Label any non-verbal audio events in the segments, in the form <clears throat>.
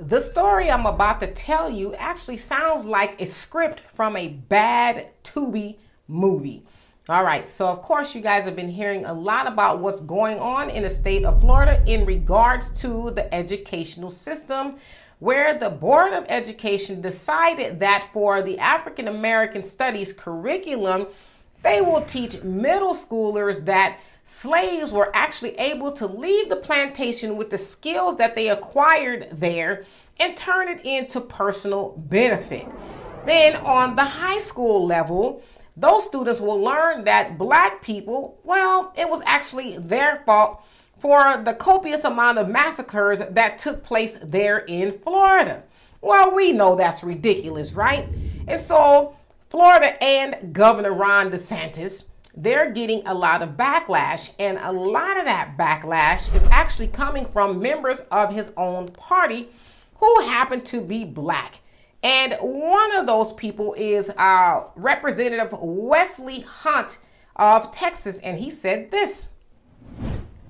The story I'm about to tell you actually sounds like a script from a bad Tubi movie. All right, so of course, you guys have been hearing a lot about what's going on in the state of Florida in regards to the educational system, where the Board of Education decided that for the African American Studies curriculum, they will teach middle schoolers that slaves were actually able to leave the plantation with the skills that they acquired there and turn it into personal benefit. Then on the high school level, those students will learn that black people, well, it was actually their fault for the copious amount of massacres that took place there in Florida. Well, we know that's ridiculous, right? And so, Florida and Governor Ron DeSantis they're getting a lot of backlash. And a lot of that backlash is actually coming from members of his own party who happen to be black. And one of those people is uh, Representative Wesley Hunt of Texas. And he said this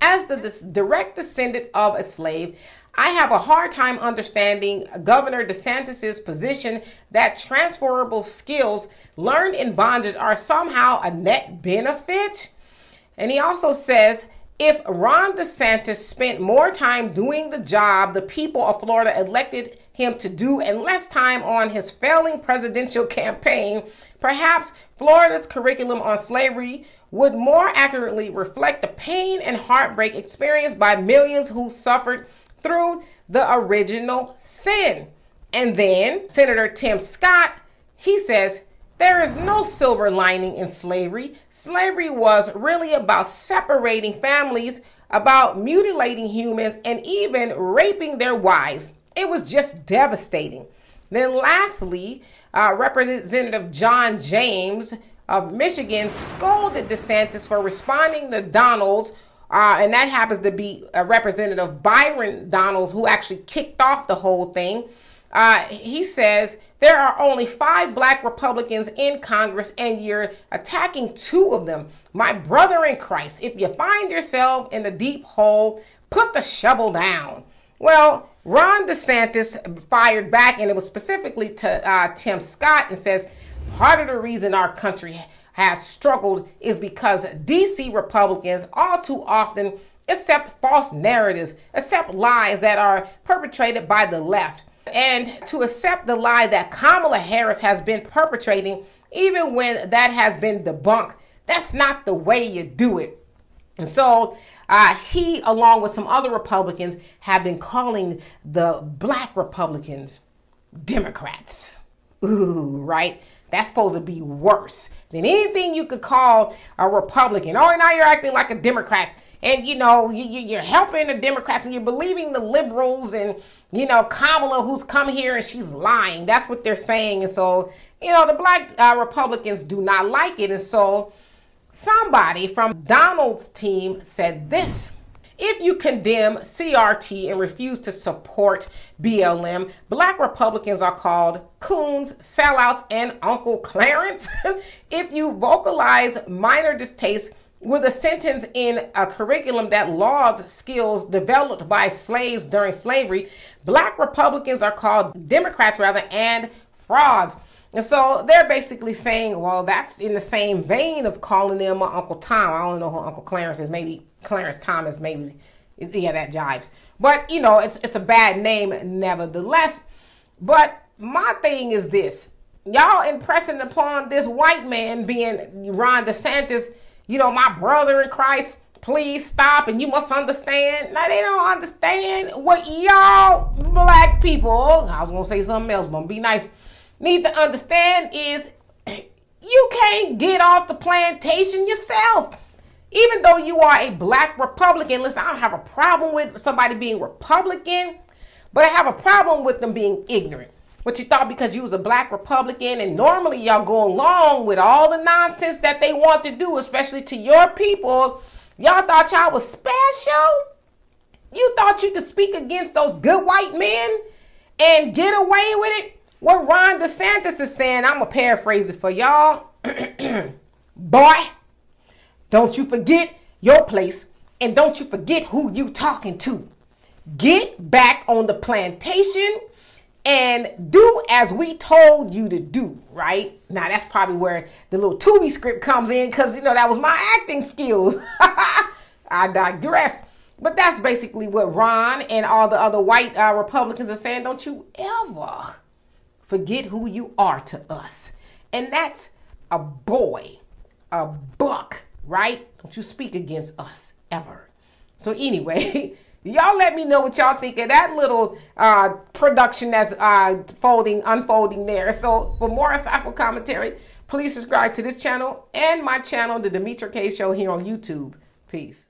As the direct descendant of a slave, I have a hard time understanding Governor DeSantis's position that transferable skills learned in bondage are somehow a net benefit. And he also says if Ron DeSantis spent more time doing the job the people of Florida elected him to do and less time on his failing presidential campaign, perhaps Florida's curriculum on slavery would more accurately reflect the pain and heartbreak experienced by millions who suffered through the original sin. And then Senator Tim Scott, he says, there is no silver lining in slavery. Slavery was really about separating families, about mutilating humans, and even raping their wives. It was just devastating. Then, lastly, uh, Representative John James of Michigan scolded DeSantis for responding to Donalds uh, and that happens to be a representative Byron Donalds who actually kicked off the whole thing. Uh, he says there are only five black Republicans in Congress, and you're attacking two of them. My brother in Christ, if you find yourself in the deep hole, put the shovel down. Well, Ron DeSantis fired back, and it was specifically to uh, Tim Scott, and says part of the reason our country has struggled is because DC Republicans all too often accept false narratives, accept lies that are perpetrated by the left, and to accept the lie that Kamala Harris has been perpetrating, even when that has been debunked. That's not the way you do it. And so uh, he, along with some other Republicans, have been calling the black Republicans Democrats. Ooh, right? That's supposed to be worse than anything you could call a Republican. Oh, now you're acting like a Democrat. And, you know, you, are helping the Democrats and you're believing the liberals and, you know, Kamala who's come here and she's lying. That's what they're saying. And so, you know, the black uh, Republicans do not like it. And so somebody from Donalds' team said this. If you condemn CRT and refuse to support BLM, black Republicans are called coons, sellouts, and Uncle Clarence. <laughs> if you vocalize minor distaste with a sentence in a curriculum that lauds skills developed by slaves during slavery, black Republicans are called Democrats rather and frauds. And so they're basically saying, well, that's in the same vein of calling them Uncle Tom. I don't know who Uncle Clarence is. Maybe Clarence Thomas, maybe. Yeah, that jives. But, you know, it's, it's a bad name nevertheless. But my thing is this. Y'all impressing upon this white man being Ron DeSantis, you know, my brother in Christ, please stop and you must understand. Now they don't understand what y'all black people, I was gonna say something else, but be nice need to understand is you can't get off the plantation yourself. Even though you are a black Republican, listen, I don't have a problem with somebody being Republican, but I have a problem with them being ignorant. What you thought because you was a black Republican, and normally y'all go along with all the nonsense that they want to do, especially to your people. Y'all thought y'all was special. You thought you could speak against those good white men and get away with it. What Ron DeSantis is saying, I'm going to paraphrase it for y'all. <clears throat> Boy, don't you forget your place and don't you forget who you talking to. get back on the plantation and do as we told you to do, right? Now that's probably where the little Tubi script comes in because you know that was my acting skills. <laughs> I digress. But that's basically what Ron and all the other white uh, Republicans are saying. Don't you ever forget who you are to us. And that's a boy, a buck, right? Don't you speak against us ever. So, anyway. <laughs> Y'all let me know what y'all think of that little uh, production that's uh, folding, unfolding there. So for more insightful commentary, please subscribe to this channel and my channel, The Demetra Kaye Show here on YouTube. Peace.